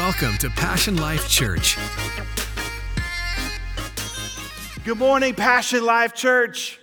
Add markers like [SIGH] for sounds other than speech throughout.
Welcome to Passion Life Church. Good morning, Passion Life Church.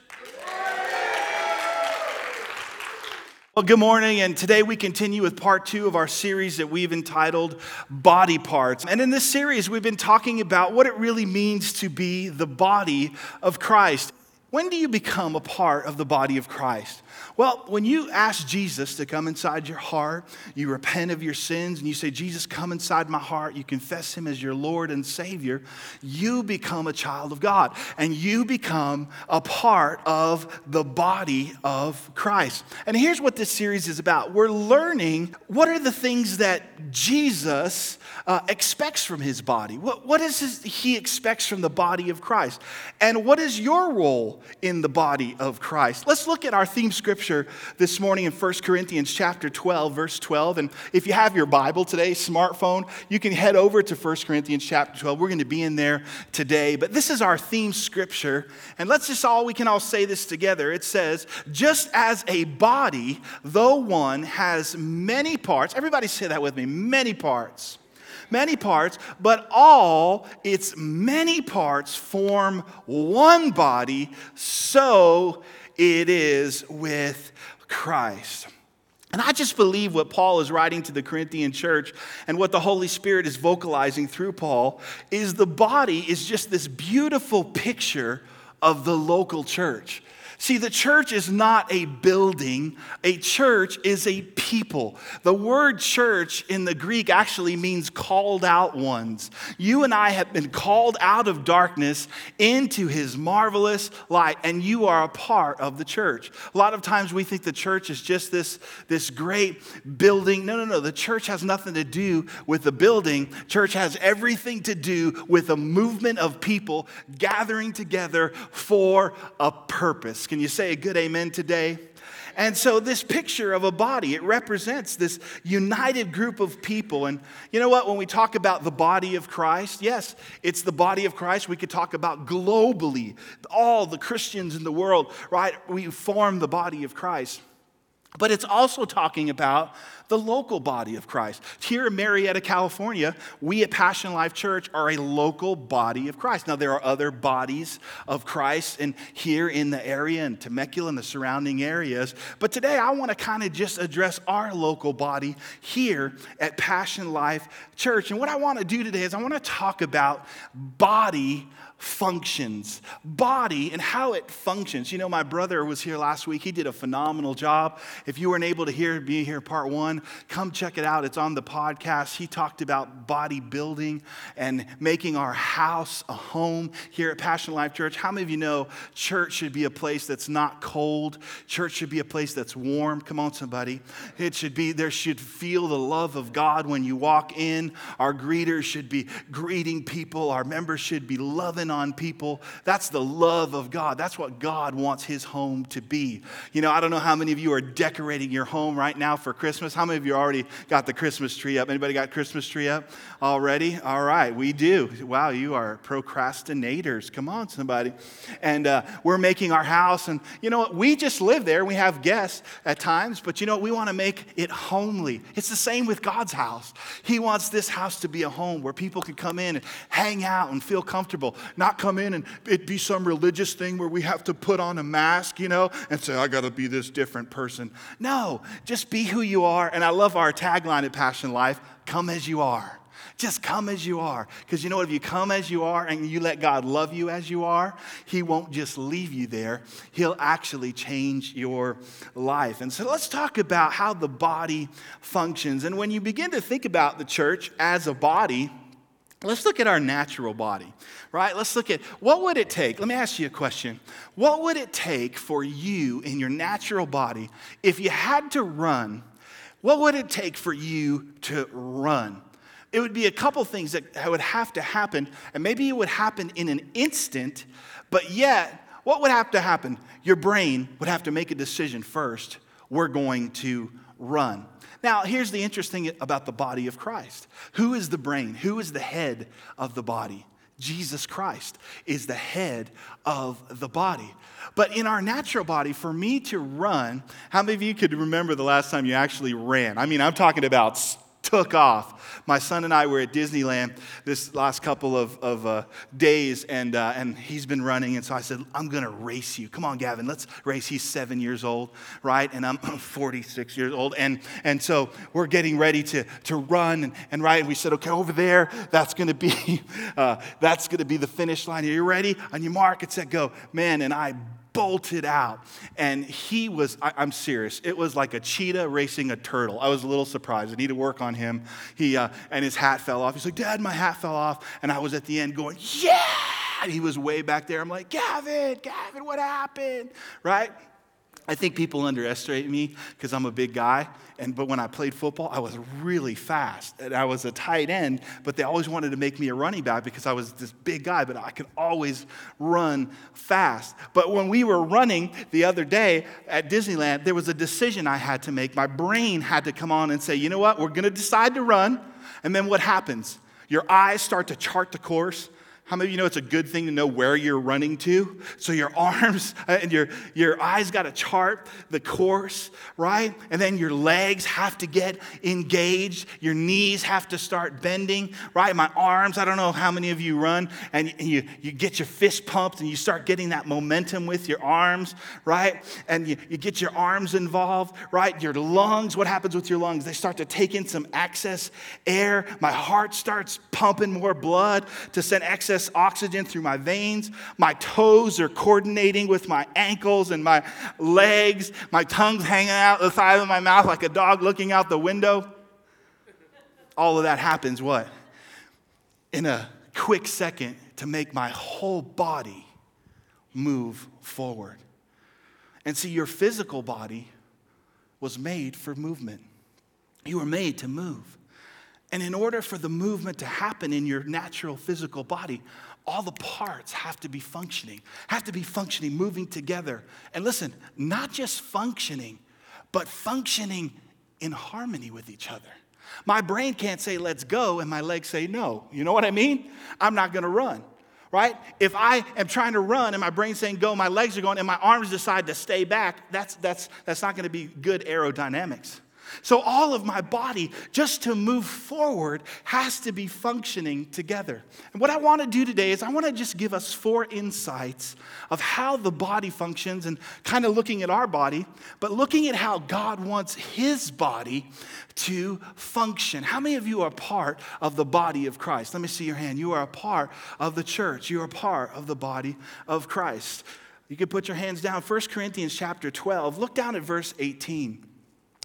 Well, good morning, and today we continue with part two of our series that we've entitled Body Parts. And in this series, we've been talking about what it really means to be the body of Christ. When do you become a part of the body of Christ? Well, when you ask Jesus to come inside your heart, you repent of your sins and you say, Jesus, come inside my heart, you confess him as your Lord and Savior, you become a child of God and you become a part of the body of Christ. And here's what this series is about we're learning what are the things that Jesus uh, expects from his body. What, what is his, he expects from the body of Christ? And what is your role in the body of Christ? Let's look at our theme scripture scripture this morning in 1 Corinthians chapter 12, verse 12. And if you have your Bible today, smartphone, you can head over to 1 Corinthians chapter 12. We're going to be in there today. But this is our theme scripture. And let's just all, we can all say this together. It says, just as a body, though one has many parts, everybody say that with me, many parts many parts, but all its many parts form one body, so it is with Christ. And I just believe what Paul is writing to the Corinthian church and what the Holy Spirit is vocalizing through Paul is the body is just this beautiful picture of the local church. See, the church is not a building, a church is a people. The word church in the Greek actually means called out ones. You and I have been called out of darkness into his marvelous light, and you are a part of the church. A lot of times we think the church is just this, this great building. No, no, no. The church has nothing to do with the building, church has everything to do with a movement of people gathering together for a purpose. Can you say a good amen today? And so, this picture of a body, it represents this united group of people. And you know what? When we talk about the body of Christ, yes, it's the body of Christ. We could talk about globally, all the Christians in the world, right? We form the body of Christ. But it's also talking about the local body of Christ. Here in Murrieta, California, we at Passion Life Church are a local body of Christ. Now, there are other bodies of Christ and here in the area in Temecula and the surrounding areas. But today, I want to kind of just address our local body here at Passion Life Church. And what I want to do today is I want to talk about body functions, body and how it functions. You know, my brother was here last week. He did a phenomenal job. If you weren't able to hear be here part one, come check it out. It's on the podcast. He talked about bodybuilding and making our house a home here at Passion Life Church. How many of you know church should be a place that's not cold? Church should be a place that's warm. Come on, somebody. It should be, there should feel the love of God when you walk in. Our greeters should be greeting people. Our members should be loving on people. That's the love of God. That's what God wants his home to be. You know, I don't know how many of you are decorating your home right now for Christmas. How many of you already got the Christmas tree up? Anybody got Christmas tree up already? All right, we do. Wow, you are procrastinators. Come on, somebody. And uh, we're making our house, and you know what? We just live there. We have guests at times, but you know what? We want to make it homely. It's the same with God's house. He wants this house to be a home where people can come in and hang out and feel comfortable not come in and it be some religious thing where we have to put on a mask, you know, and say, I got to be this different person. No, just be who you are. And I love our tagline at Passion Life come as you are. Just come as you are. Because you know what? If you come as you are and you let God love you as you are, He won't just leave you there. He'll actually change your life. And so let's talk about how the body functions. And when you begin to think about the church as a body, Let's look at our natural body, right? Let's look at what would it take? Let me ask you a question. What would it take for you in your natural body if you had to run? What would it take for you to run? It would be a couple things that would have to happen, and maybe it would happen in an instant, but yet, what would have to happen? Your brain would have to make a decision first. We're going to run. Now, here's the interesting about the body of Christ. Who is the brain? Who is the head of the body? Jesus Christ is the head of the body. But in our natural body, for me to run, how many of you could remember the last time you actually ran? I mean, I'm talking about took off. My son and I were at Disneyland this last couple of, of uh, days, and, uh, and he's been running. And so I said, I'm going to race you. Come on, Gavin, let's race. He's seven years old, right? And I'm [LAUGHS] 46 years old. And, and so we're getting ready to, to run. And, and right, and we said, okay, over there, that's going to be, [LAUGHS] uh, that's going to be the finish line. Are you ready? On your mark, it's set, go. Man, and I bolted out. And he was, I, am serious, it was like a cheetah racing a turtle. I was a little surprised. I need to work on him. He, uh, and his hat fell off. He's like, Dad, my hat fell off. And I was at the end going, Yeah! And he was way back there. I'm like, Gavin, Gavin, what happened? Right? I think people underestimate me because I'm a big guy. And, but when I played football, I was really fast. And I was a tight end, but they always wanted to make me a running back because I was this big guy, but I could always run fast. But when we were running the other day at Disneyland, there was a decision I had to make. My brain had to come on and say, you know what, we're going to decide to run. And then what happens? Your eyes start to chart the course how many of you know it's a good thing to know where you're running to? So your arms [LAUGHS] uh, and your, your eyes got to chart the course, right? And then your legs have to get engaged. Your knees have to start bending, right? My arms, I don't know how many of you run and you, you get your fist pumped and you start getting that momentum with your arms, right? And you, you get your arms involved, right? Your lungs, what happens with your lungs? They start to take in some excess air. My heart starts pumping more blood to send excess access oxygen through my veins. My toes are coordinating with my ankles and my legs. My tongue's hanging out the side of my mouth like a dog looking out the window. All of that happens what? In a quick second to make my whole body move forward. And see, your physical body was made for movement. You were made to move. And in order for the movement to happen in your natural physical body, all the parts have to be functioning, have to be functioning, moving together. And listen, not just functioning, but functioning in harmony with each other. My brain can't say, let's go, and my legs say no. You know what I mean? I'm not gonna run, right? If I am trying to run and my brain's saying go, my legs are going, and my arms decide to stay back, that's, that's, that's not gonna be good aerodynamics. So, all of my body, just to move forward, has to be functioning together. And what I want to do today is I want to just give us four insights of how the body functions and kind of looking at our body, but looking at how God wants His body to function. How many of you are part of the body of Christ? Let me see your hand. You are a part of the church, you are a part of the body of Christ. You can put your hands down. 1 Corinthians chapter 12, look down at verse 18.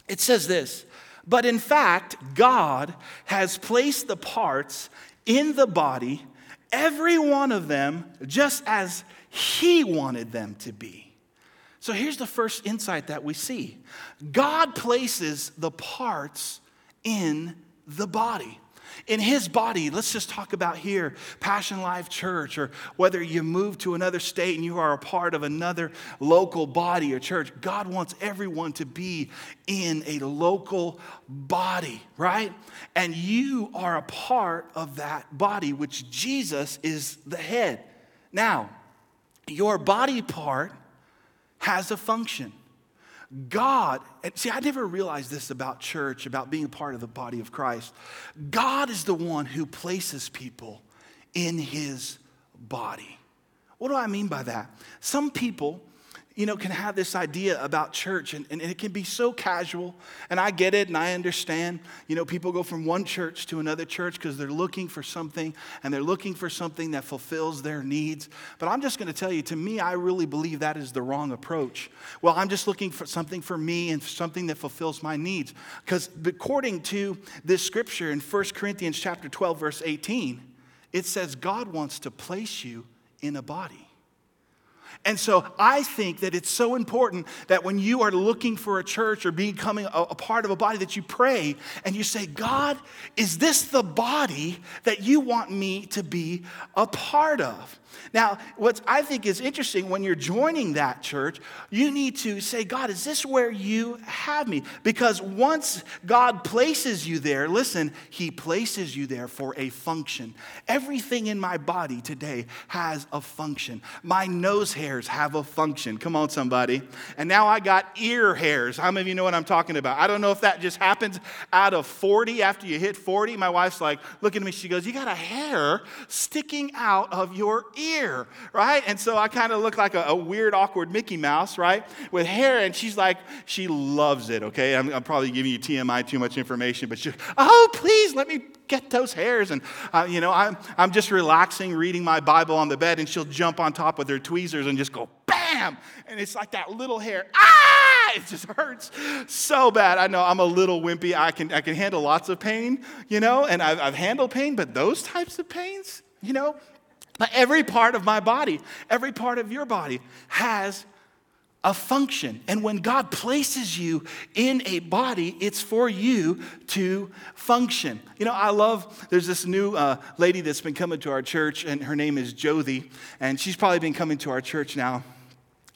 It says this, but in fact, God has placed the parts in the body, every one of them, just as He wanted them to be. So here's the first insight that we see God places the parts in the body in his body, let's just talk about here, Passion Life Church, or whether you move to another state and you are a part of another local body or church, God wants everyone to be in a local body, right? And you are a part of that body, which Jesus is the head. Now, your body part has a function. God, and see, I never realized this about church, about being a part of the body of Christ. God is the one who places people in his body. What do I mean by that? Some people you know, can have this idea about church and, and, it can be so casual. And I get it and I understand. You know, people go from one church to another church because they're looking for something and they're looking for something that fulfills their needs. But I'm just going to tell you, to me, I really believe that is the wrong approach. Well, I'm just looking for something for me and something that fulfills my needs. Because according to this scripture in 1 Corinthians chapter 12, verse 18, it says God wants to place you in a body. And so I think that it's so important that when you are looking for a church or becoming a, a, part of a body, that you pray and you say, God, is this the body that you want me to be a part of? Now, what I think is interesting when you're joining that church, you need to say, God, is this where you have me? Because once God places you there, listen, He places you there for a function. Everything in my body today has a function. My nose hairs have a function. Come on, somebody. And now I got ear hairs. How many of you know what I'm talking about? I don't know if that just happens out of 40 after you hit 40. My wife's like, looking at me, she goes, You got a hair sticking out of your ear, right? And so I kind of look like a, a, weird, awkward Mickey Mouse, right? With hair. And she's like, She loves it, okay? I'm, I'm probably giving you TMI too much information, but she, oh, please let me get those hairs. And, uh, you know, I'm, I'm just relaxing, reading my Bible on the bed, and she'll jump on top with her tweezers and just go bam. And it's like that little hair. Ah! It just hurts so bad. I know I'm a little wimpy. I can, I can handle lots of pain, you know, and I've, I've handled pain, but those types of pains, you know, every part of my body, every part of your body has a function. And when God places you in a body, it's for you to function. You know, I love, there's this new uh, lady that's been coming to our church, and her name is Jothi, and she's probably been coming to our church now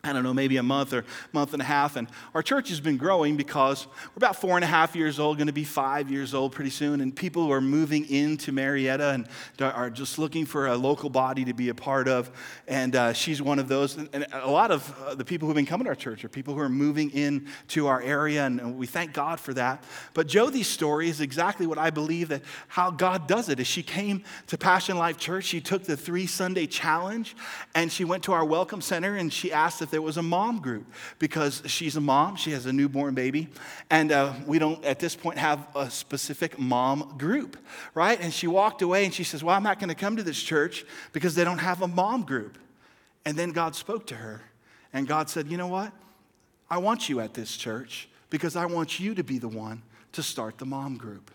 I don't know, maybe a month or month and a half. And our church has been growing because we're about four and a half years old, going to be five years old pretty soon. And people are moving into Murrieta and are just looking for a local body to be a part of. And uh, she's one of those. And a lot of uh, the people who've been coming to our church are people who are moving into our area. And we thank God for that. But Jothi's story is exactly what I believe that how God does it. As she came to Passion Life Church, she took the three Sunday challenge and she went to our welcome center and she asked if there was a mom group because she's a mom, she has a newborn baby, and uh, we don't at this point have a specific mom group, right? And she walked away and she says, Well, I'm not going to come to this church because they don't have a mom group. And then God spoke to her, and God said, You know what? I want you at this church because I want you to be the one to start the mom group.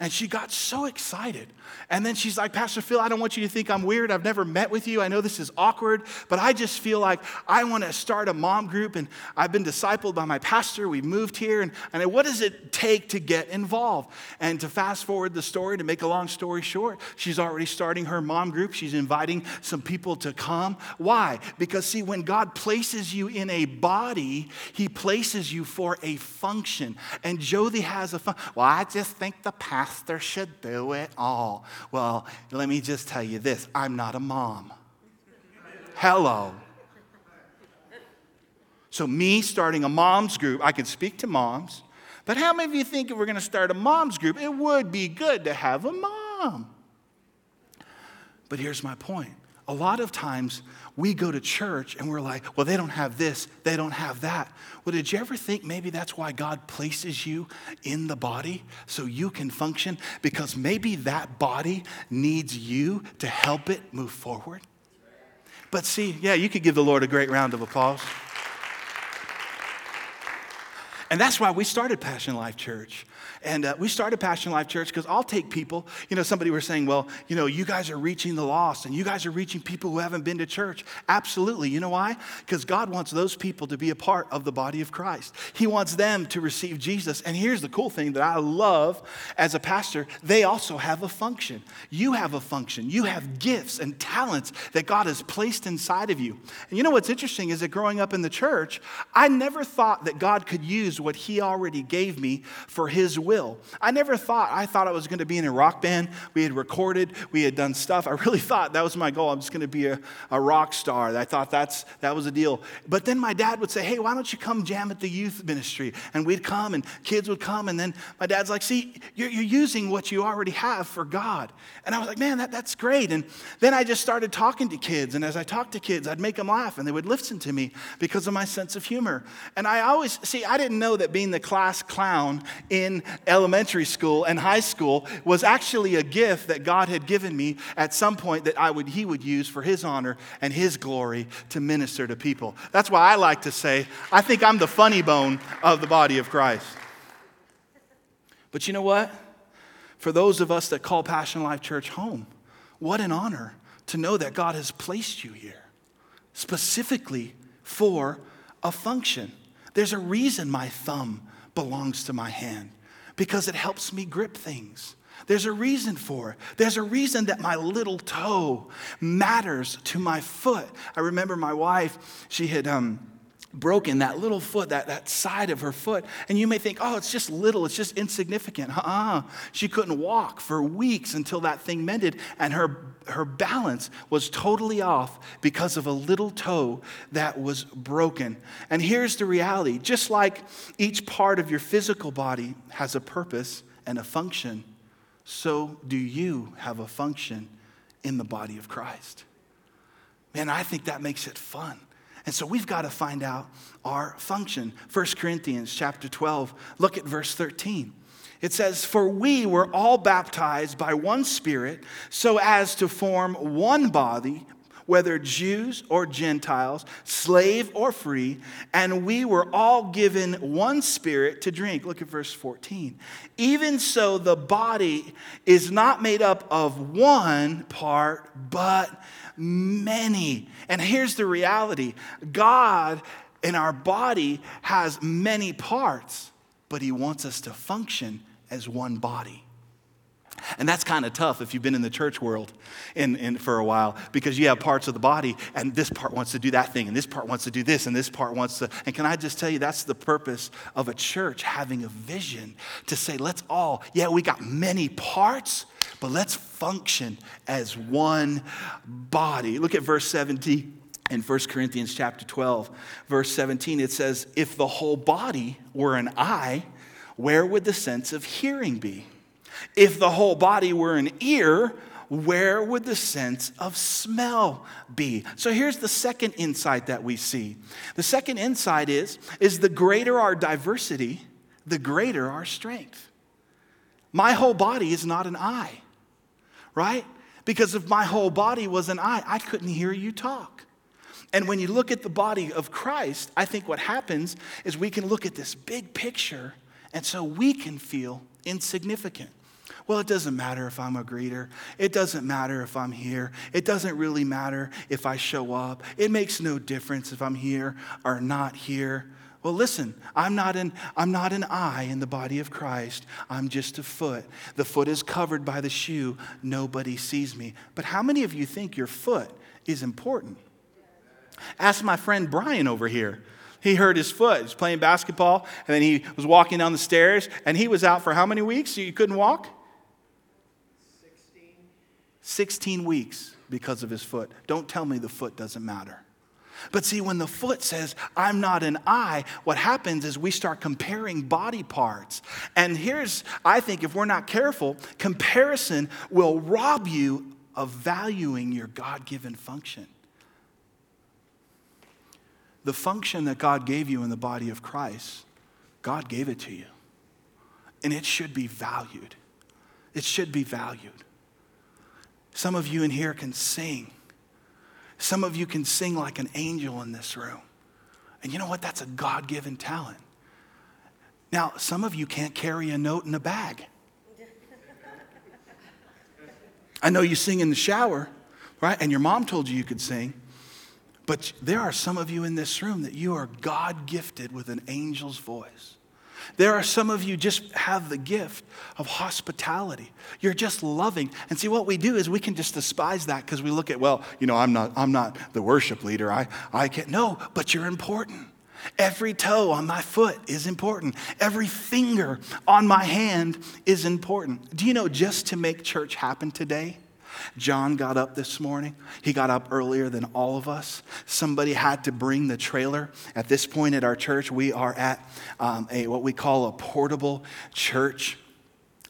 And she got so excited. And then she's like, Pastor Phil, I don't want you to think I'm weird. I've never met with you. I know this is awkward, but I just feel like I want to start a mom group. And I've been discipled by my pastor. We've moved here. And, and what does it take to get involved? And to fast forward the story, to make a long story short, she's already starting her mom group. She's inviting some people to come. Why? Because, see, when God places you in a body, He places you for a function. And Jothi has a fun. Well, I just think the pastor pastor should do it all. Well, let me just tell you this I'm not a mom. Hello. So, me starting a mom's group, I can speak to moms, but how many of you think if we're going to start a mom's group, it would be good to have a mom? But here's my point a lot of times we go to church and we're like, well, they don't have this, they don't have that. Well, did you ever think maybe that's why God places you in the body so you can function? Because maybe that body needs you to help it move forward. But see, yeah, you could give the Lord a great round of applause. And that's why we started Passion Life Church. And uh, we started Passion Life Church because I'll take people. You know, somebody was saying, well, you know, you guys are reaching the lost and you guys are reaching people who haven't been to church. Absolutely. You know why? Because God wants those people to be a part of the body of Christ. He wants them to receive Jesus. And here's the cool thing that I love as a pastor they also have a function. You have a function, you have gifts and talents that God has placed inside of you. And you know what's interesting is that growing up in the church, I never thought that God could use what He already gave me for His will will. I never thought, I thought I was going to be in a rock band. We had recorded, we had done stuff. I [LAUGHS] really thought that was my goal. I'm just going to be a, a rock star. I thought that's, that was a deal. But then my dad would say, hey, why don't you come jam at the youth ministry? And we'd come and kids would come. And then my dad's like, see, you're, you're using what you already have for God. And I was like, man, that, that's great. And then I just started talking to kids. And as I talked to kids, I'd make them laugh and they would listen to me because of my sense of humor. And I always, see, I didn't know that being the class clown in elementary school and high school was actually a gift that God had given me at some point that I would, He would use for His honor and His glory to minister to people. That's why I like to say, I think I'm the funny bone of the body of Christ. But you know what? For those of us that call Passion Life Church home, what an honor to know that God has placed you here specifically for a function. There's a reason my thumb belongs to my hand because it helps me grip things. There's a reason for it. There's a reason that my little toe matters to my foot. I remember my wife, she had um, broken, that little foot, that, that side of her foot. And you may think, oh, it's just little, it's just insignificant. Uh-uh. She couldn't walk for weeks until that thing mended, and her, her balance was totally off because of a little toe that was broken. And here's the reality just like each part of your physical body has a purpose and a function, so do you have a function in the body of Christ. Man, I think that makes it fun and so we've got to find out our function. 1 Corinthians chapter 12, look at verse 13. It says, For we were all baptized by one Spirit so as to form one body, whether Jews or Gentiles, slave or free, and we were all given one Spirit to drink. Look at verse 14. Even so, the body is not made up of one part, but many. And here's the reality God in our body has many parts, but He wants us to function as one body. And that's kind of tough if you've been in the church world in, in, for a while because you have parts of the body and this part wants to do that thing and this part wants to do this and this part wants to. And can I just tell you, that's the purpose of a church having a vision to say, let's all, yeah, we got many parts, but let's function as one body. Look at verse 17 in 1 Corinthians chapter 12, verse 17. It says, If the whole body were an eye, where would the sense of hearing be? If the whole body were an ear, where would the sense of smell be? So here's the second insight that we see. The second insight is, is the greater our diversity, the greater our strength. My whole body is not an eye right? Because if my whole body was an eye, I couldn't hear you talk. And when you look at the body of Christ, I think what happens is we can look at this big picture, and so we can feel insignificant. Well, it doesn't matter if I'm a greeter. It doesn't matter if I'm here. It doesn't really matter if I show up. It makes no difference if I'm here or not here. Well, listen, I'm not, an, I'm not an eye in the body of Christ. I'm just a foot. The foot is covered by the shoe. Nobody sees me. But how many of you think your foot is important? Ask my friend Brian over here. He hurt his foot. He was playing basketball, and then he was walking down the stairs, and he was out for how many weeks? You couldn't walk? 16. 16 weeks because of his foot. Don't tell me the foot doesn't matter. But see, when the foot says, I'm not an eye, what happens is we start comparing body parts. And here's, I think, if we're not careful, comparison will rob you of valuing your God given function. The function that God gave you in the body of Christ, God gave it to you. And it should be valued. It should be valued. Some of you in here can sing. Some of you can sing like an angel in this room. And you know what? That's a God given talent. Now, some of you can't carry a note in a bag. I know you sing in the shower, right? And your mom told you you could sing. But there are some of you in this room that you are God gifted with an angel's voice. There are some of you just have the gift of hospitality. You're just loving. And see, what we do is we can just despise that because we look at, well, you know, I'm not, I'm not the worship leader. I, I can't. No, but you're important. Every toe on my foot is important. Every finger on my hand is important. Do you know just to make church happen today? John got up this morning. He got up earlier than all of us. Somebody had to bring the trailer. At this point at our church, we are at um, a what we call a portable church.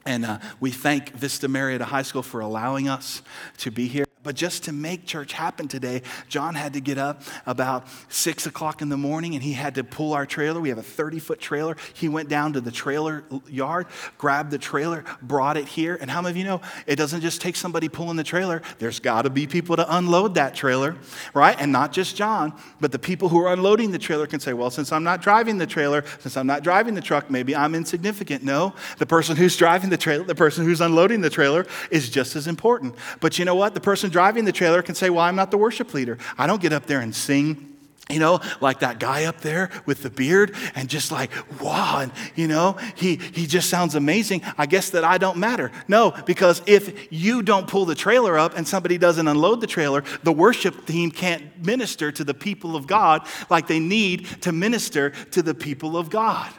And uh, we thank Vista Murrieta High School for allowing us to be here. But just to make church happen today, John had to get up about six o'clock in the morning and he had to pull our trailer. We have a 30 foot trailer. He went down to the trailer yard, grabbed the trailer, brought it here. And how many of you know it doesn't just take somebody pulling the trailer? There's got to be people to unload that trailer, right? And not just John, but the people who are unloading the trailer can say, well, since I'm not driving the trailer, since I'm not driving the truck, maybe I'm insignificant. No, the person who's driving the trailer, the person who's unloading the trailer is just as important. But you know what? The person driving the trailer can say, Well, I'm not the worship leader. I don't get up there and sing you know, like that guy up there with the beard, and just like, wow, and you know, he, he just sounds amazing. I guess that I don't matter. No, because if you don't pull the trailer up and somebody doesn't unload the trailer, the worship team can't minister to the people of God like they need to minister to the people of God.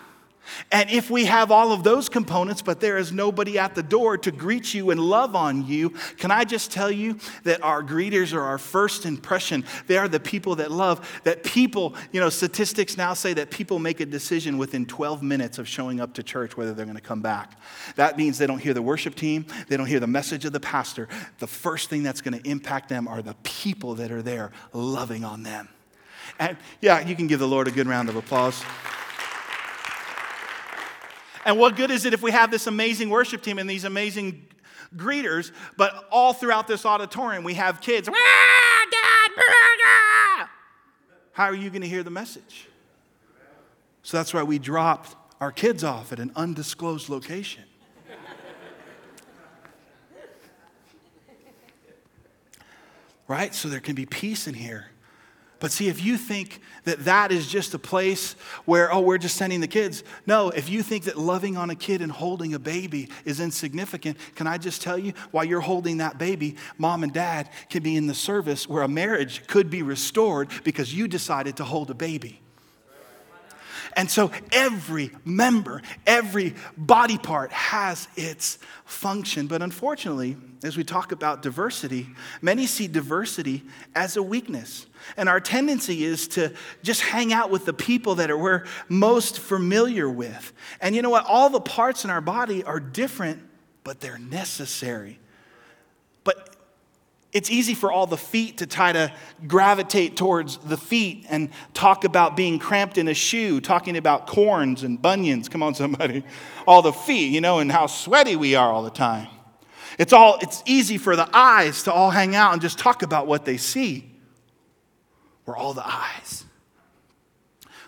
And if we have all of those components, but there is nobody at the door to greet you and love on you, can I just tell you that our greeters are our first impression? They are the people that love. That people, you know, statistics now say that people make a decision within 12 minutes of showing up to church whether they're going to come back. That means they don't hear the worship team, they don't hear the message of the pastor. The first thing that's going to impact them are the people that are there loving on them. And yeah, you can give the Lord a good round of applause. And what good is it if we have this amazing worship team and these amazing greeters, but all throughout this auditorium we have kids. Ah, ah, How are you going to hear the message? So that's why we dropped our kids off at an undisclosed location. [LAUGHS] right? So there can be peace in here. But see, if you think that that is just a place where, oh, we're just sending the kids, no, if you think that loving on a kid and holding a baby is insignificant, can I just tell you, while you're holding that baby, mom and dad can be in the service where a marriage could be restored because you decided to hold a baby. And so every member, every body part has its function. But unfortunately, as we talk about diversity, many see diversity as a weakness. And our tendency is to just hang out with the people that are we're most familiar with. And you know what? All the parts in our body are different, but they're necessary. It's easy for all the feet to try to gravitate towards the feet and talk about being cramped in a shoe, talking about corns and bunions. Come on, somebody. [LAUGHS] All the feet, you know, and how sweaty we are all the time. It's all it's easy for the eyes to all hang out and just talk about what they see. We're all the eyes.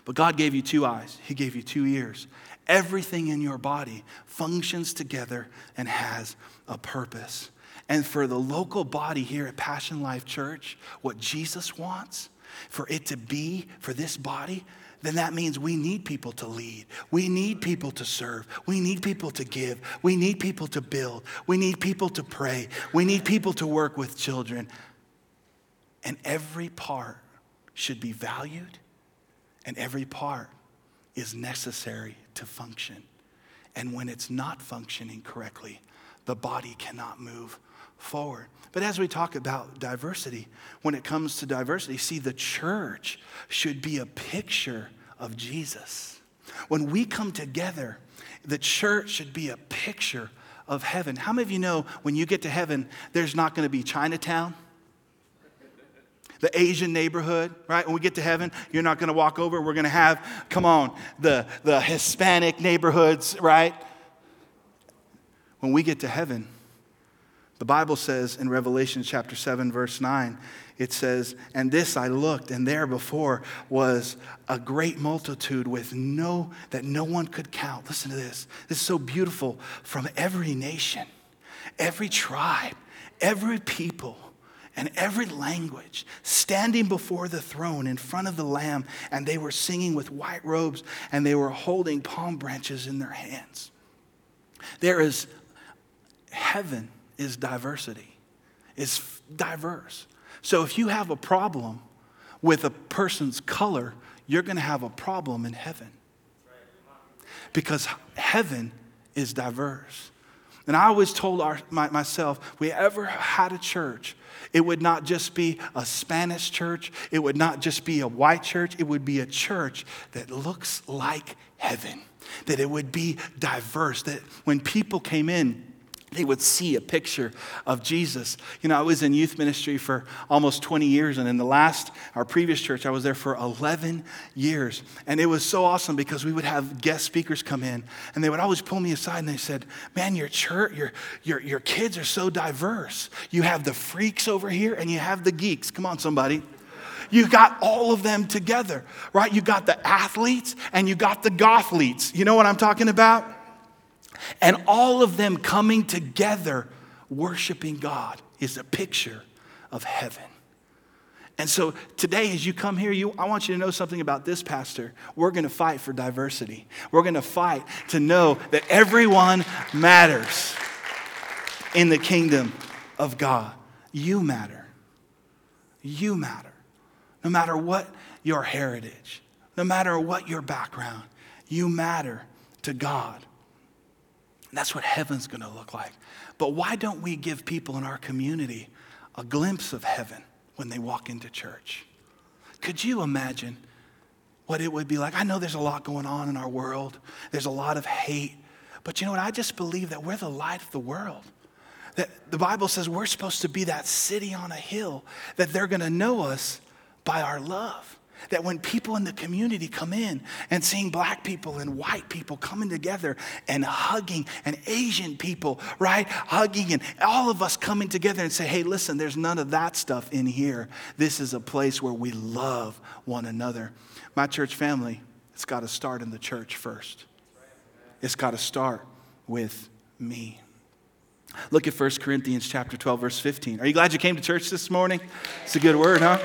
But God gave you two eyes, He gave you two ears. Everything in your body functions together and has a purpose. And for the local body here at Passion Life Church, what Jesus wants for it to be for this body, then that means we need people to lead. We need people to serve. We need people to give. We need people to build. We need people to pray. We need people to work with children. And every part should be valued, and every part is necessary to function. And when it's not functioning correctly, the body cannot move forward. But as we talk about diversity, when it comes to diversity, see, the church should be a picture of Jesus. When we come together, the church should be a picture of heaven. How many of you know when you get to heaven, there's not going to be Chinatown? The Asian neighborhood, right? When we get to heaven, you're not going to walk over. We're going to have, come on, the, the Hispanic neighborhoods, right? When we get to heaven, the Bible says in Revelation chapter 7, verse 9, it says, And this I looked, and there before was a great multitude with no, that no one could count. Listen to this. This is so beautiful from every nation, every tribe, every people and every language standing before the throne in front of the Lamb, and they were singing with white robes and they were holding palm branches in their hands. There is heaven is diversity, is diverse. So if you have a problem with a person's color, you're going to have a problem in heaven. Because heaven is diverse. And I always told our, my, myself, we ever had a church, it would not just be a Spanish church, it would not just be a white church, it would be a church that looks like heaven, that it would be diverse, that when people came in, they would see a picture of Jesus. You know, I was in youth ministry for almost 20 years, and in the last, our previous church, I was there for 11 years. And it was so awesome because we would have guest speakers come in, and they would always pull me aside and they said, Man, your church, your, your, your kids are so diverse. You have the freaks over here, and you have the geeks. Come on, somebody. You got all of them together, right? You got the athletes and you got the gothletes. You know what I'm talking about? And all of them coming together, worshiping God, is a picture of heaven. And so today, as you come here, you, I want you to know something about this, Pastor. We're going to fight for diversity. We're going to fight to know that everyone matters in the kingdom of God. You matter. You matter. No matter what your heritage, no matter what your background, you matter to God. That's what heaven's going to look like. But why don't we give people in our community a glimpse of heaven? when they walk into church. Could you imagine what it would be like? I know there's a lot going on in our world, there's a lot of hate, but you know what? I just believe that we're the light of the world. That the Bible says we're supposed to be that city on a hill, that they're gonna know us by our love. That when people in the community come in and seeing black people and white people coming together and hugging, and Asian people, right, hugging, and all of us coming together and say, hey, listen, there's none of that stuff in here. This is a place where we love one another. My church family, it's got to start in the church first. It's got to start with me. Look at 1 Corinthians chapter 12 verse 15. Are you glad you came to church this morning? It's a good word, huh?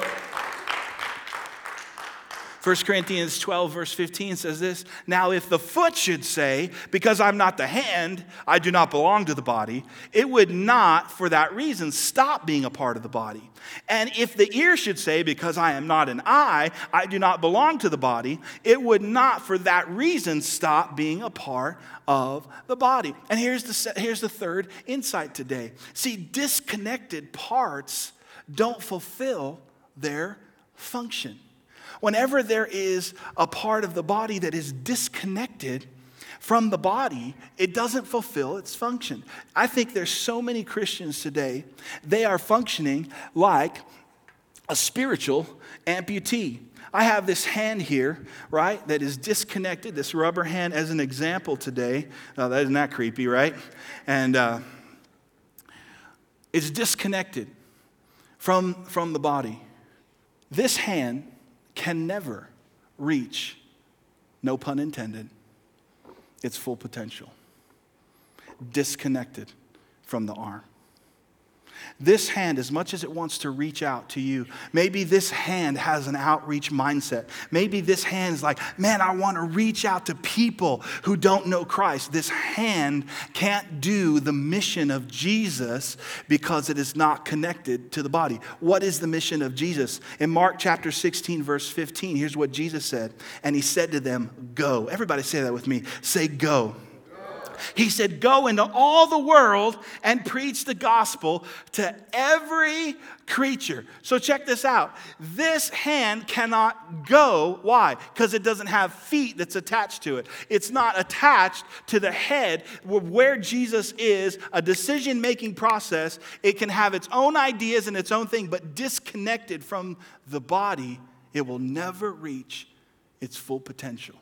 1 Corinthians 12, verse 15 says this Now, if the foot should say, Because I'm not the hand, I do not belong to the body, it would not, for that reason, stop being a part of the body. And if the ear should say, Because I am not an eye, I do not belong to the body, it would not, for that reason, stop being a part of the body. And here's the, here's the third insight today. See, disconnected parts don't fulfill their function. Whenever there is a part of the body that is disconnected from the body, it doesn't fulfill its function. I think there's so many Christians today, they are functioning like a spiritual amputee. I have this hand here, right, that is disconnected, this rubber hand as an example today. Oh, that isn't that creepy, right? And uh, it's disconnected from, from the body. This hand can never reach, no pun intended, its full potential. Disconnected from the arm. This hand, as much as it wants to reach out to you, maybe this hand has an outreach mindset. Maybe this hand is like, man, I want to reach out to people who don't know Christ. This hand can't do the mission of Jesus because it is not connected to the body. What is the mission of Jesus? In Mark chapter 16, verse 15, here's what Jesus said. And he said to them, Go. Everybody say that with me. Say, Go. He said, Go into all the world and preach the gospel to every creature. So check this out. This hand cannot go. Why? Because it doesn't have feet that's attached to it. It's not attached to the head where Jesus is, a decision making process. It can have its own ideas and its own thing, but disconnected from the body, it will never reach its full potential.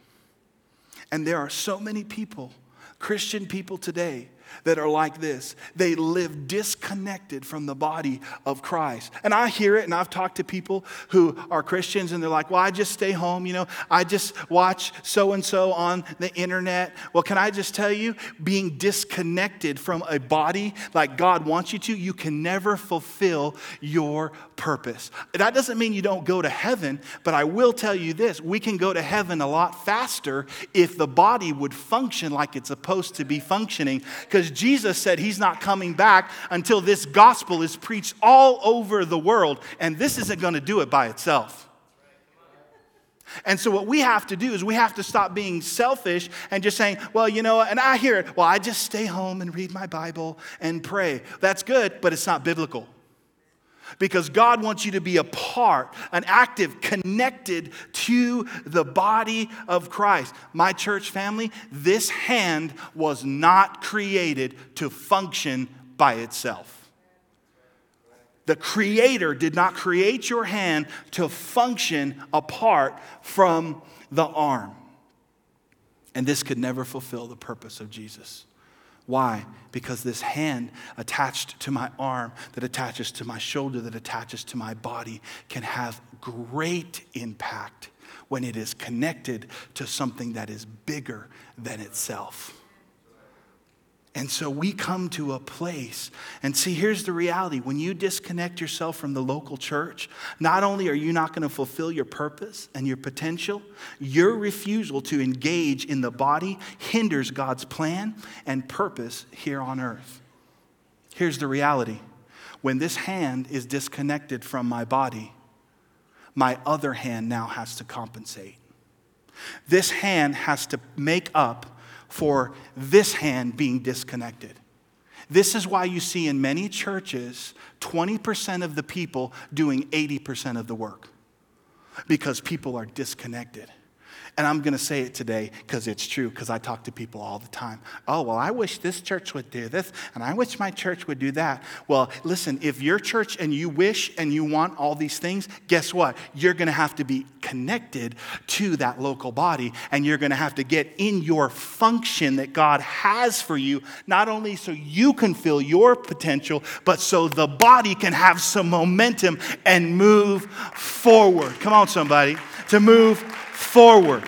And there are so many people Christian people today that are like this. They live disconnected from the body of Christ. And I hear it, and I've talked to people who are Christians, and they're like, Well, I just stay home, you know, I just watch so and so on the internet. Well, can I just tell you, being disconnected from a body like God wants you to, you can never fulfill your purpose. That doesn't mean you don't go to heaven, but I will tell you this we can go to heaven a lot faster if the body would function like it's supposed to be functioning because Jesus said he's not coming back until this gospel is preached all over the world, and this isn't going to do it by itself. And so, what we have to do is we have to stop being selfish and just saying, well, you know, and I hear it, well, I just stay home and read my Bible and pray. That's good, but it's not biblical because God wants you to be a part, an active, connected to the body of Christ. My church family, this hand was not created to function by itself. The Creator did not create your hand to function apart from the arm. And this could never fulfill the purpose of Jesus. Why? Because this hand attached to my arm, that attaches to my shoulder, that attaches to my body, can have great impact when it is connected to something that is bigger than itself. And so we come to a place, and see, here's the reality. When you disconnect yourself from the local church, not only are you not going to fulfill your purpose and your potential, your refusal to engage in the body hinders God's plan and purpose here on earth. Here's the reality when this hand is disconnected from my body, my other hand now has to compensate. This hand has to make up for this hand being disconnected. This is why you see in many churches 20% of the people doing 80% of the work because people are disconnected. And I'm going to say it today because it's true, because I talk to people all the time. Oh, well, I wish this church would do this, and I wish my church would do that. Well, listen, if your church and you wish and you want all these things, guess what? You're going to have to be connected to that local body, and you're going to have to get in your function that God has for you, not only so you can fill your potential, but so the body can have some momentum and move forward. Come on, somebody, to move forward.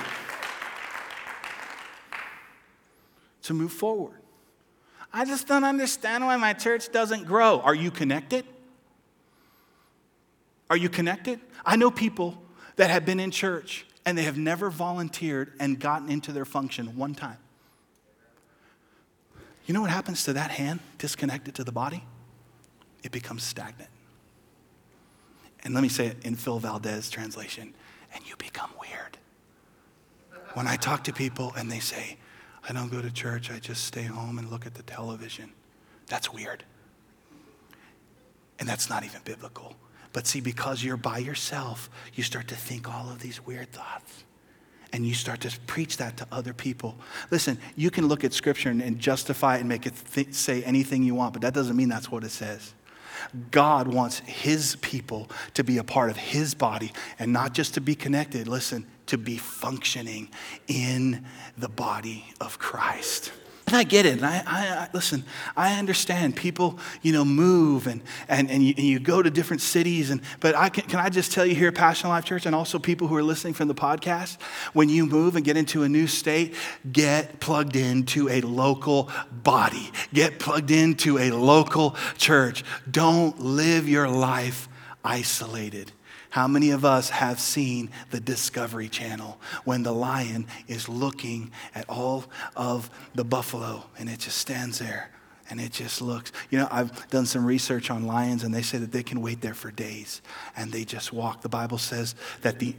To move forward. I just don't understand why my church doesn't grow. Are you connected? Are you connected? I know people that have been in church and they have never volunteered and gotten into their function one time. You know what happens to that hand disconnected to the body? It becomes stagnant. And let me say it in Phil Valdez translation and you become weird. When I talk to people and they say, I don't go to church, I just stay home and look at the television, that's weird. And that's not even biblical. But see, because you're by yourself, you start to think all of these weird thoughts. And you start to preach that to other people. Listen, you can look at scripture and, and justify it and make it th- say anything you want, but that doesn't mean that's what it says. God wants his people to be a part of his body and not just to be connected, listen, to be functioning in the body of Christ. And I get it. And I, I, I, listen, I understand people, you know, move and, and, and, you, and you go to different cities. And, but I can, can I just tell you here at Passion Life Church and also people who are listening from the podcast, when you move and get into a new state, get plugged into a local body. Get plugged into a local church. Don't live your life isolated. How many of us have seen the Discovery Channel when the lion is looking at all of the buffalo and it just stands there and it just looks. You know, I've done some research on lions and they say that they can wait there for days and they just walk. The Bible says that the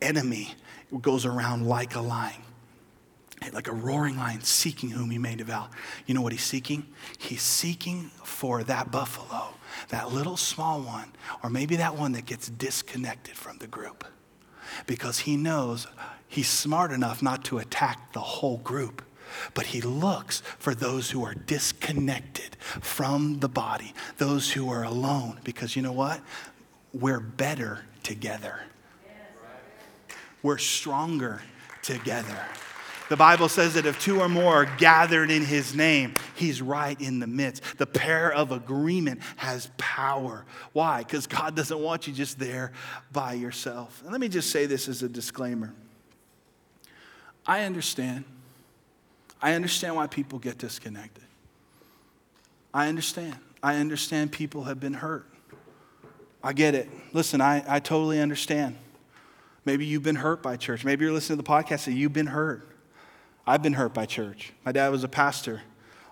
enemy goes around like a lion like a roaring lion seeking whom he may devour. You know what he's seeking? He's seeking for that buffalo that little small one, or maybe that one that gets disconnected from the group. Because he knows he's smart enough not to attack the whole group, but he looks for those who are disconnected from the body, those who are alone. Because you know what? We're better together, we're stronger together. The Bible says that if two or more are gathered in his name, he's right in the midst. The prayer of agreement has power. Why? Because God doesn't want you just there by yourself. And let me just say this as a disclaimer I understand. I understand why people get disconnected. I understand. I understand people have been hurt. I get it. Listen, I, I totally understand. Maybe you've been hurt by church. Maybe you're listening to the podcast and you've been hurt. I've been hurt by church. My dad was a pastor.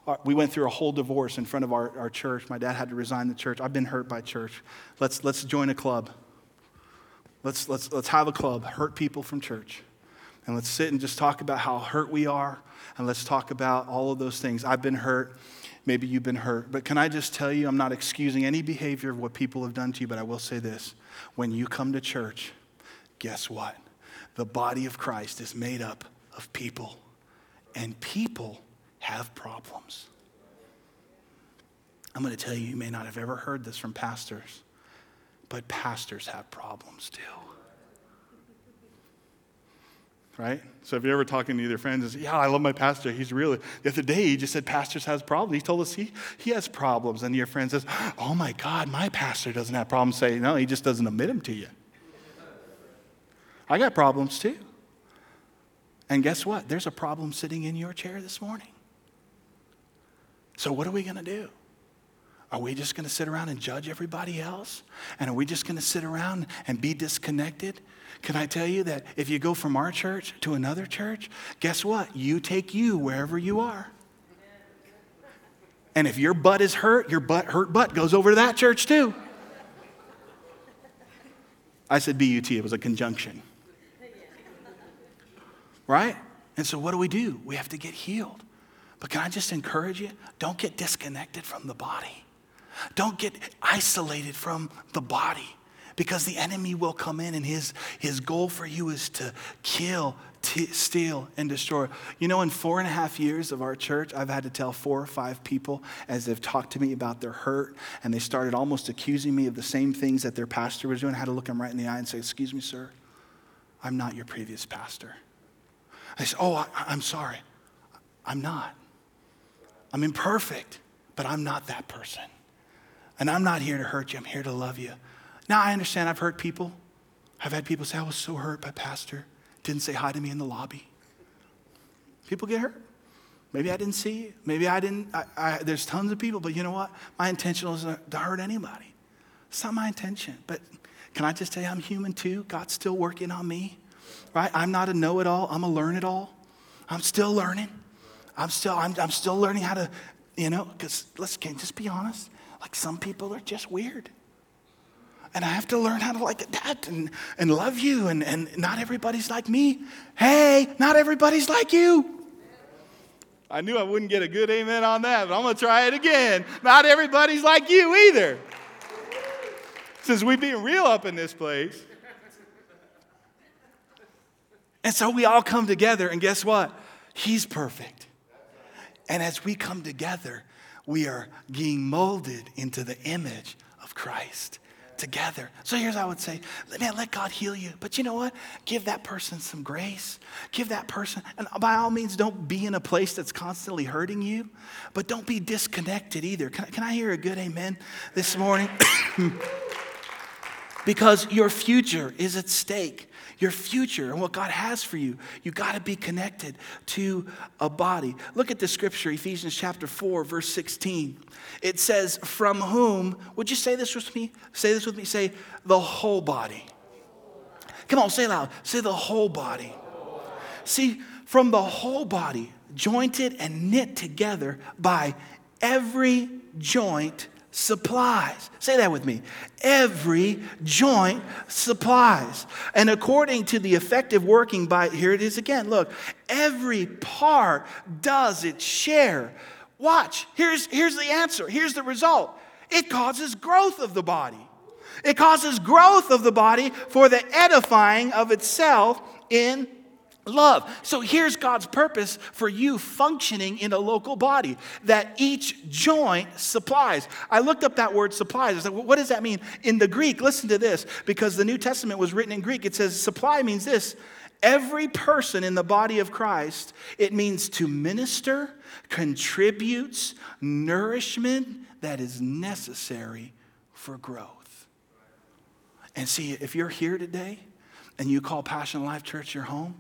Uh, we went through a whole divorce in front of our, our church. My dad had to resign the church. I've been hurt by church. Let's, let's join a club. Let's, let's, let's have a club, hurt people from church. And let's sit and just talk about how hurt we are. And let's talk about all of those things. I've been hurt. Maybe you've been hurt. But can I just tell you, I'm not excusing any behavior of what people have done to you, but I will say this. When you come to church, guess what? The body of Christ is made up of people and people have problems. I'm going to tell you, you may not have ever heard this from pastors, but pastors have problems too. Right? So if you're ever talking to either friends and say, Yeah, I love my pastor, he's really the other day he just said pastors has problems. He told us he, he has problems. And your friend says, Oh my God, my pastor doesn't have problems. Say, no, he just doesn't admit them to you. I got problems too. And guess what? There's a problem sitting in your chair this morning. So, what are we going to do? Are we just going to sit around and judge everybody else? And are we just going to sit around and be disconnected? Can I tell you that if you go from our church to another church, guess what? You take you wherever you are. And if your butt is hurt, your butt hurt butt goes over to that church too. I said BUT, it was a conjunction. Right? And so what do we do? We have to get healed. But can I just encourage you? Don't get disconnected from the body. Don't get isolated from the body because the enemy will come in and his, his goal for you is to kill, t- steal, and destroy. You know, in four and a half years of our church, I've had to tell four or five people as they've talked to me about their hurt and they started almost accusing me of the same things that their pastor was doing. I had to look them right in the eye and say, Excuse me, sir, I'm not your previous pastor. I said, Oh, I, I'm sorry. I'm not. I'm imperfect, but I'm not that person. And I'm not here to hurt you, I'm here to love you. Now, I understand I've hurt people. I've had people say, I was so hurt by Pastor. Didn't say hi to me in the lobby. People get hurt. Maybe I didn't see you. Maybe I didn't. I, I, there's tons of people, but you know what? My intention isn't to hurt anybody. It's not my intention. But can I just tell you, I'm human too. God's still working on me, right? I'm not a know it all, I'm a learn it all. I'm still learning. I'm still, I'm, I'm still learning how to, you know, because let's can just be honest. Like some people are just weird. And I have to learn how to like that and, and love you. And, and not everybody's like me. Hey, not everybody's like you. I knew I wouldn't get a good amen on that, but I'm going to try it again. Not everybody's like you either. Since we've been real up in this place. And so we all come together, and guess what? He's perfect. And as we come together, we are being molded into the image of Christ together. So here's what I would say, man, let God heal you. But you know what? Give that person some grace. Give that person, and by all means, don't be in a place that's constantly hurting you, but don't be disconnected either. Can, can I hear a good amen this morning? [COUGHS] because your future is at stake your future and what God has for you. You got to be connected to a body. Look at the scripture, Ephesians chapter 4, verse 16. It says, From whom, would you say this with me? Say this with me. Say, the whole body. Come on, say it loud. Say the whole body. See, from the whole body, jointed and knit together by every joint supplies. Say that with me. Every joint supplies. And according to the effective working by, here it is again, look, every part does its share. Watch, here's, here's the answer, here's the result. It causes growth of the body. It causes growth of the body for the edifying of itself in love. So here's God's purpose for you functioning in a local body that each joint supplies. I looked up that word supplies. I said, well, what does that mean? In the Greek, listen to this, because the New Testament was written in Greek. It says supply means this. Every person in the body of Christ, it means to minister, contributes nourishment that is necessary for growth. And see, if you're here today and you call Passion Life Church your home,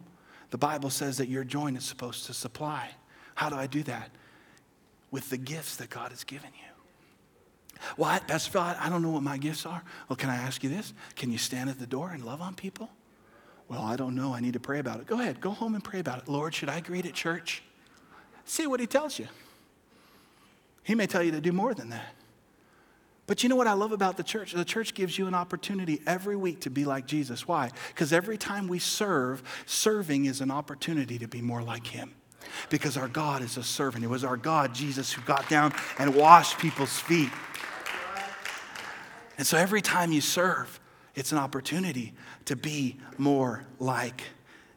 the Bible says that your joint is supposed to supply. How do I do that? With the gifts that God has given you. Well, Pastor Phil, I don't know what my gifts are. Well, can I ask you this? Can you stand at the door and love on people? Well, I don't know. I need to pray about it. Go ahead. Go home and pray about it. Lord, should I greet at church? See what he tells you. He may tell you to do more than that. But you know what I love about the church? The church gives you an opportunity every week to be like Jesus. Why? Because every time we serve, serving is an opportunity to be more like Him. Because our God is a servant. It was our God, Jesus, who got down and washed people's feet. And so every time you serve, it's an opportunity to be more like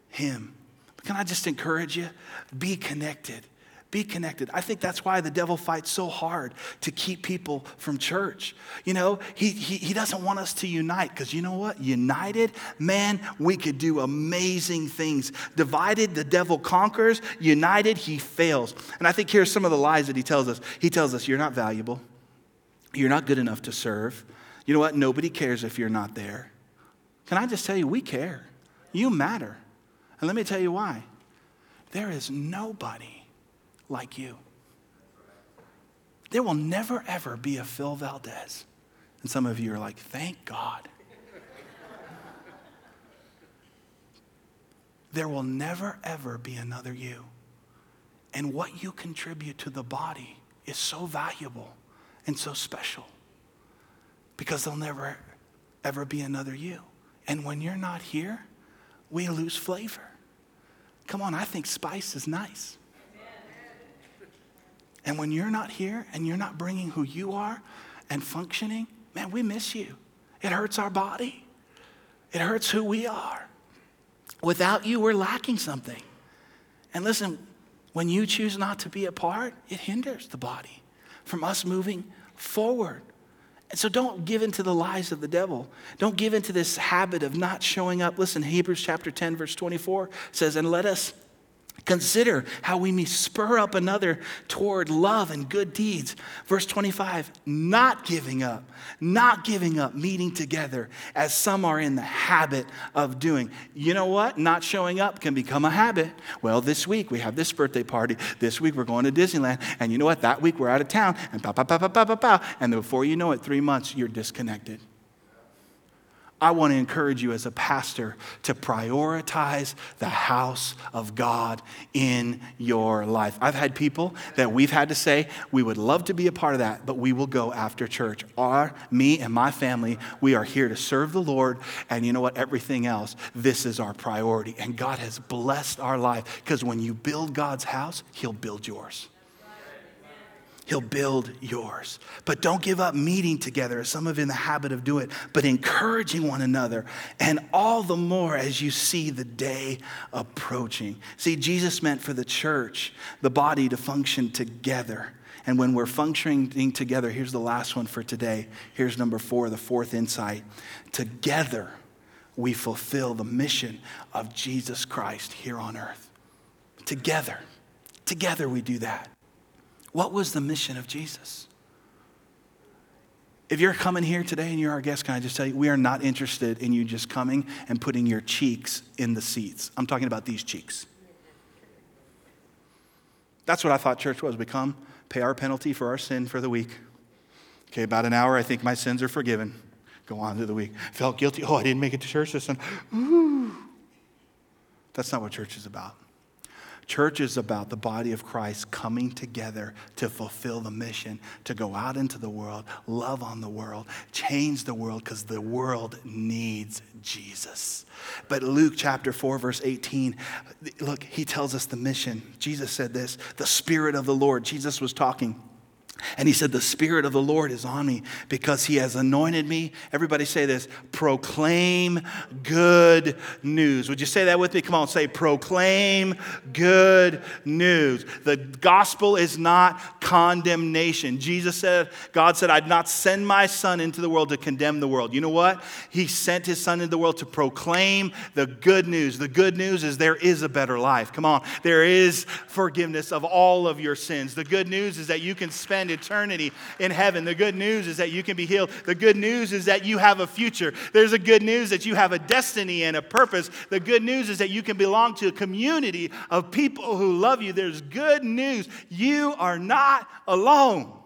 Him. But can I just encourage you? Be connected. Be connected. I think that's why the devil fights so hard to keep people from church. You know, he, he, he doesn't want us to unite because you know what? United, man, we could do amazing things. Divided, the devil conquers. United, he fails. And I think here's some of the lies that he tells us. He tells us, You're not valuable. You're not good enough to serve. You know what? Nobody cares if you're not there. Can I just tell you, we care. You matter. And let me tell you why. There is nobody like you. There will never, ever be a Phil Valdez. And some of you are like, thank God. there will never, ever be another you. And what you contribute to the body is so valuable and so special because there'll never, ever be another you. And when you're not here, we lose flavor. Come on, I think spice is nice. And when you're not here and you're not bringing who you are and functioning, man, we miss you. It hurts our body, it hurts who we are. Without you, we're lacking something. And listen, when you choose not to be a part, it hinders the body from us moving forward. And so don't give in to the lies of the devil. Don't give in to this habit of not showing up. Listen, Hebrews chapter 10, verse 24 says, And let us Consider how we may spur up another toward love and good deeds. Verse 25, not giving up, not giving up meeting together as some are in the habit of doing. You know what? Not showing up can become a habit. Well, this week we have this birthday party. This week we're going to Disneyland. And you know what? That week we're out of town. And pow, pow, pow, pow, pow, pow. And before you know it, three months, you're disconnected. I want to encourage you as a pastor to prioritize the house of God in your life. I've had people that we've had to say, we would love to be a part of that, but we will go after church. Our, me and my family, we are here to serve the Lord, and you know what? Everything else, this is our priority. And God has blessed our life because when you build God's house, He'll build yours. He'll build yours. But don't give up meeting together, as some of in the habit of doing, but encouraging one another, and all the more as you see the day approaching. See, Jesus meant for the church, the body to function together. And when we're functioning together, here's the last one for today. Here's number four, the fourth insight. Together, we fulfill the mission of Jesus Christ here on earth. Together, together we do that. What was the mission of Jesus? If you're coming here today and you're our guest, can I just tell you, we are not interested in you just coming and putting your cheeks in the seats. I'm talking about these cheeks. That's what I thought church was. We come, pay our penalty for our sin for the week. Okay, about an hour, I think my sins are forgiven. Go on to the week. Felt guilty. Oh, I didn't make it to church this Sunday. Ooh. That's not what church is about. Church is about the body of Christ coming together to fulfill the mission, to go out into the world, love on the world, change the world, because the world needs Jesus. But Luke chapter 4, verse 18, look, he tells us the mission. Jesus said this the Spirit of the Lord. Jesus was talking. And he said, The Spirit of the Lord is on me because he has anointed me. Everybody say this proclaim good news. Would you say that with me? Come on, say proclaim good news. The gospel is not condemnation. Jesus said, God said, I'd not send my son into the world to condemn the world. You know what? He sent his son into the world to proclaim the good news. The good news is there is a better life. Come on, there is forgiveness of all of your sins. The good news is that you can spend spend eternity in heaven. The good news is that you can be healed. The good news is that you have a future. There's a good news that you have a destiny and a purpose. The good news is that you can belong to a community of people who love you. There's good news. You are not alone.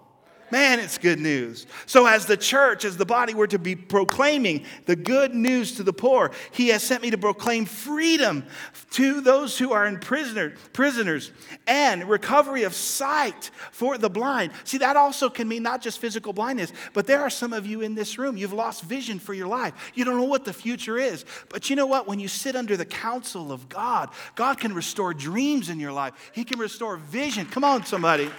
Man, it's good news. So, as the church, as the body, we're to be proclaiming the good news to the poor. He has sent me to proclaim freedom to those who are in prisoner, prisoners and recovery of sight for the blind. See, that also can mean not just physical blindness, but there are some of you in this room, you've lost vision for your life. You don't know what the future is. But you know what? When you sit under the counsel of God, God can restore dreams in your life, He can restore vision. Come on, somebody.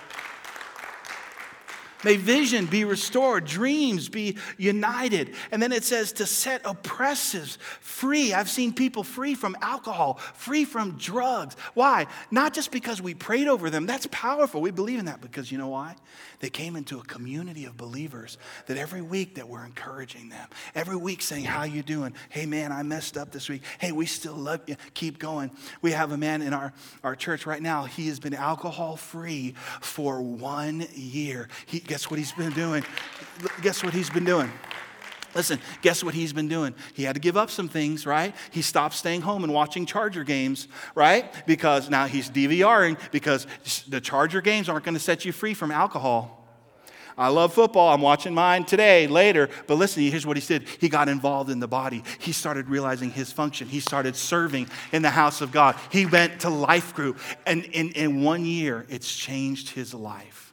May vision be restored, dreams be united. And then it says to set oppressives free. I've seen people free from alcohol, free from drugs. Why? Not just because we prayed over them. That's powerful. We believe in that because you know why? They came into a community of believers that every week that we're encouraging them. Every week saying, "How you doing? Hey man, I messed up this week. Hey, we still love you. Keep going." We have a man in our, our church right now. He has been alcohol free for one year. He guess what he's been doing? Guess what he's been doing? Listen, guess what he's been doing? He had to give up some things, right? He stopped staying home and watching Charger games, right? Because now he's DVRing because the Charger games aren't going to set you free from alcohol. I love football. I'm watching mine today, later. But listen, here's what he did. He got involved in the body. He started realizing his function. He started serving in the house of God. He went to life group. And in, in one year, it's changed his life.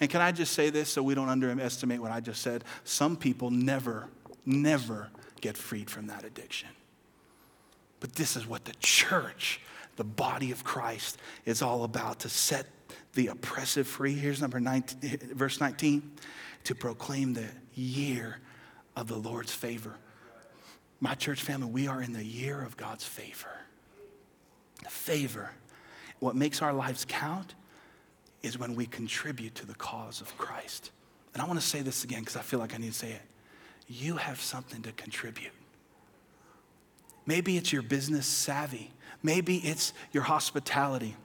And can I just say this so we don't underestimate what I just said? Some people never, never get freed from that addiction. But this is what the church, the body of Christ, is all about to set the oppressive free. Here's number 19, verse 19 to proclaim the year of the Lord's favor. My church family, we are in the year of God's favor. The favor. What makes our lives count is when we contribute to the cause of Christ. And I want to say this again because I feel like I need to say it. You have something to contribute. Maybe it's your business savvy. Maybe it's your hospitality.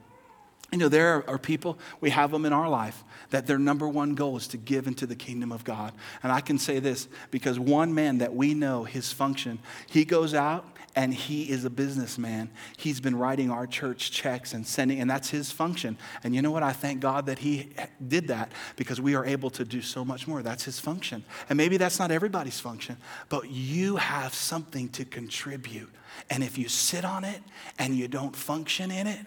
You know, there are people, we have them in our life, that their number one goal is to give into the kingdom of God. And I can say this because one man that we know his function, he goes out and he is a businessman. He's been writing our church checks and sending, and that's his function. And you know what? I thank God that he did that because we are able to do so much more. That's his function. And maybe that's not everybody's function, but you have something to contribute. And if you sit on it and you don't function in it,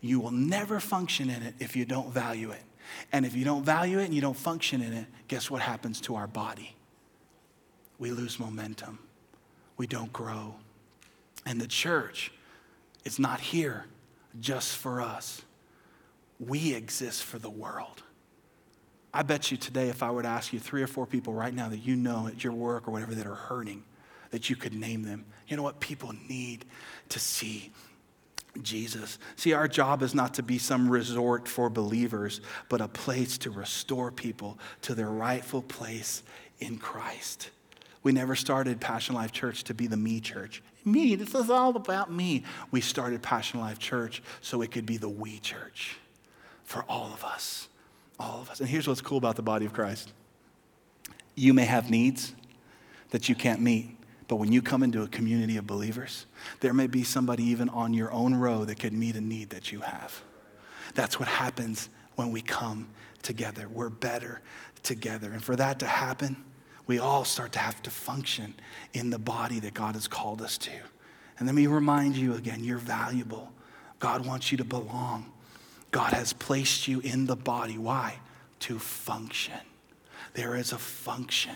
you will never function in it if you don't value it. And if you don't value it and you don't function in it, guess what happens to our body? We lose momentum. We don't grow. And the church is not here just for us. We exist for the world. I bet you today, if I were to ask you three or four people right now that you know at your work or whatever that are hurting, that you could name them. You know what? People need to see Jesus. See, our job is not to be some resort for believers, but a place to restore people to their rightful place in Christ. We never started Passion Life Church to be the me church. Me, this is all about me. We started Passion Life Church so it could be the we church for all of us. All of us. And here's what's cool about the body of Christ you may have needs that you can't meet. But when you come into a community of believers, there may be somebody even on your own row that could meet a need that you have. That's what happens when we come together. We're better together. And for that to happen, we all start to have to function in the body that God has called us to. And let me remind you again you're valuable. God wants you to belong. God has placed you in the body. Why? To function. There is a function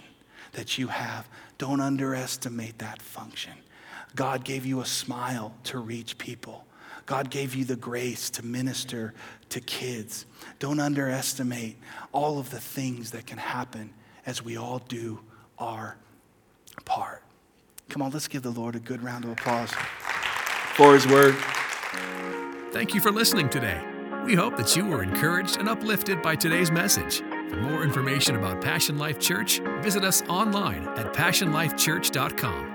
that you have. Don't underestimate that function. God gave you a smile to reach people. God gave you the grace to minister to kids. Don't underestimate all of the things that can happen as we all do our part. Come on, let's give the Lord a good round of applause for his word. Thank you for listening today. We hope that you were encouraged and uplifted by today's message. For more information about Passion Life Church, visit us online at passionlifechurch.com.